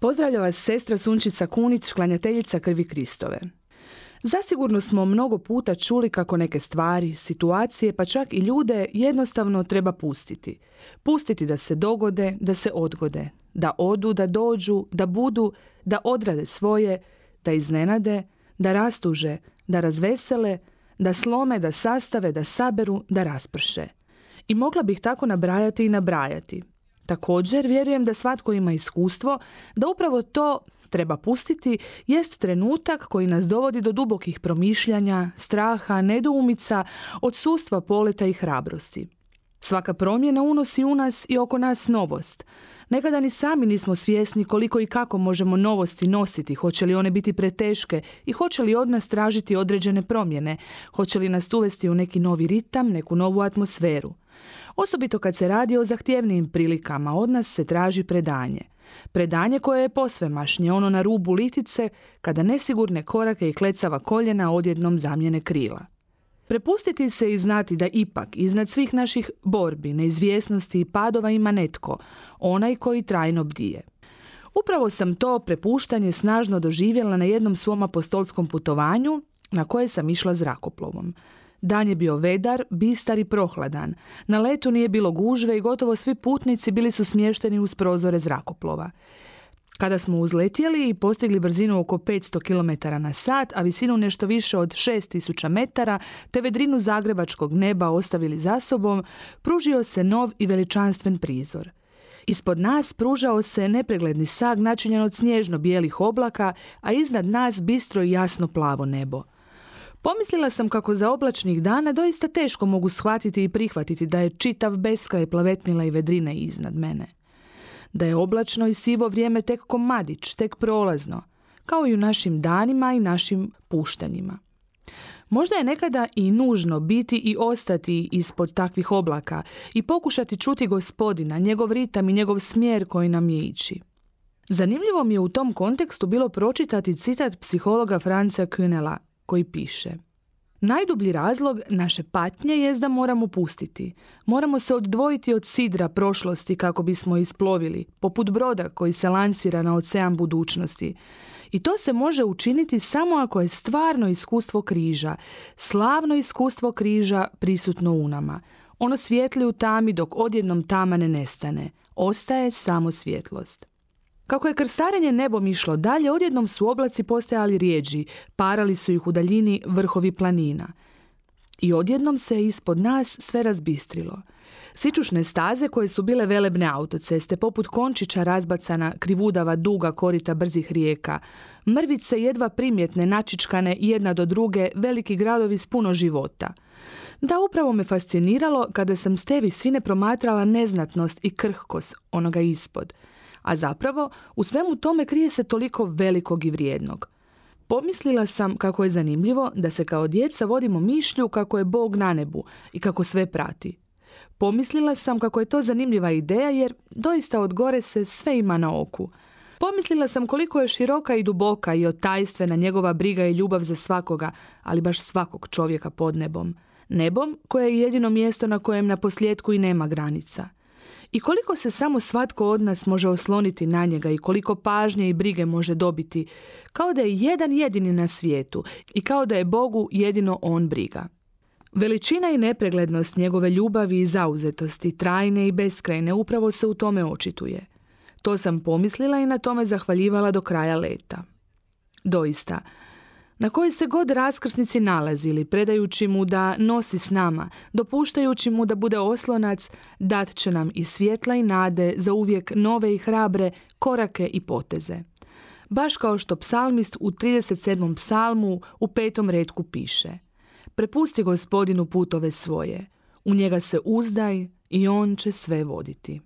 Pozdravlja vas sestra Sunčica Kunić, klanjateljica krvi Kristove. Zasigurno smo mnogo puta čuli kako neke stvari, situacije, pa čak i ljude jednostavno treba pustiti. Pustiti da se dogode, da se odgode, da odu, da dođu, da budu, da odrade svoje, da iznenade, da rastuže, da razvesele, da slome, da sastave, da saberu, da rasprše. I mogla bih tako nabrajati i nabrajati. Također vjerujem da svatko ima iskustvo da upravo to treba pustiti jest trenutak koji nas dovodi do dubokih promišljanja, straha, nedoumica, odsustva poleta i hrabrosti. Svaka promjena unosi u nas i oko nas novost. Nekada ni sami nismo svjesni koliko i kako možemo novosti nositi, hoće li one biti preteške i hoće li od nas tražiti određene promjene, hoće li nas uvesti u neki novi ritam, neku novu atmosferu. Osobito kad se radi o zahtjevnijim prilikama, od nas se traži predanje. Predanje koje je posvemašnje, ono na rubu litice, kada nesigurne korake i klecava koljena odjednom zamjene krila. Prepustiti se i znati da ipak iznad svih naših borbi, neizvjesnosti i padova ima netko, onaj koji trajno bdije. Upravo sam to prepuštanje snažno doživjela na jednom svom apostolskom putovanju na koje sam išla zrakoplovom. Dan je bio vedar, bistar i prohladan. Na letu nije bilo gužve i gotovo svi putnici bili su smješteni uz prozore zrakoplova. Kada smo uzletjeli i postigli brzinu oko 500 km na sat, a visinu nešto više od 6000 metara, te vedrinu zagrebačkog neba ostavili za sobom, pružio se nov i veličanstven prizor. Ispod nas pružao se nepregledni sag načinjen od snježno bijelih oblaka, a iznad nas bistro i jasno plavo nebo. Pomislila sam kako za oblačnih dana doista teško mogu shvatiti i prihvatiti da je čitav beskraj plavetnila i vedrine iznad mene. Da je oblačno i sivo vrijeme tek komadić, tek prolazno, kao i u našim danima i našim puštanjima. Možda je nekada i nužno biti i ostati ispod takvih oblaka i pokušati čuti gospodina, njegov ritam i njegov smjer koji nam je ići. Zanimljivo mi je u tom kontekstu bilo pročitati citat psihologa Franca Künela koji piše Najdublji razlog naše patnje je da moramo pustiti. Moramo se odvojiti od sidra prošlosti kako bismo isplovili, poput broda koji se lansira na ocean budućnosti. I to se može učiniti samo ako je stvarno iskustvo križa, slavno iskustvo križa prisutno u nama. Ono svijetli u tami dok odjednom tama ne nestane. Ostaje samo svjetlost. Kako je krstarenje nebom išlo dalje, odjednom su oblaci postajali rijeđi, parali su ih u daljini vrhovi planina. I odjednom se ispod nas sve razbistrilo. Sičušne staze koje su bile velebne autoceste, poput končića razbacana krivudava duga korita brzih rijeka, mrvice jedva primjetne, načičkane jedna do druge, veliki gradovi s puno života. Da, upravo me fasciniralo kada sam s te visine promatrala neznatnost i krhkos onoga ispod – a zapravo u svemu tome krije se toliko velikog i vrijednog. Pomislila sam kako je zanimljivo da se kao djeca vodimo mišlju kako je Bog na nebu i kako sve prati. Pomislila sam kako je to zanimljiva ideja jer doista od gore se sve ima na oku. Pomislila sam koliko je široka i duboka i otajstvena njegova briga i ljubav za svakoga, ali baš svakog čovjeka pod nebom. Nebom koje je jedino mjesto na kojem na posljedku i nema granica i koliko se samo svatko od nas može osloniti na njega i koliko pažnje i brige može dobiti, kao da je jedan jedini na svijetu i kao da je Bogu jedino on briga. Veličina i nepreglednost njegove ljubavi i zauzetosti, trajne i beskrajne, upravo se u tome očituje. To sam pomislila i na tome zahvaljivala do kraja leta. Doista, na kojoj se god raskrsnici nalazili, predajući mu da nosi s nama, dopuštajući mu da bude oslonac, dat će nam i svjetla i nade za uvijek nove i hrabre korake i poteze. Baš kao što psalmist u 37. psalmu u petom redku piše Prepusti gospodinu putove svoje, u njega se uzdaj i on će sve voditi.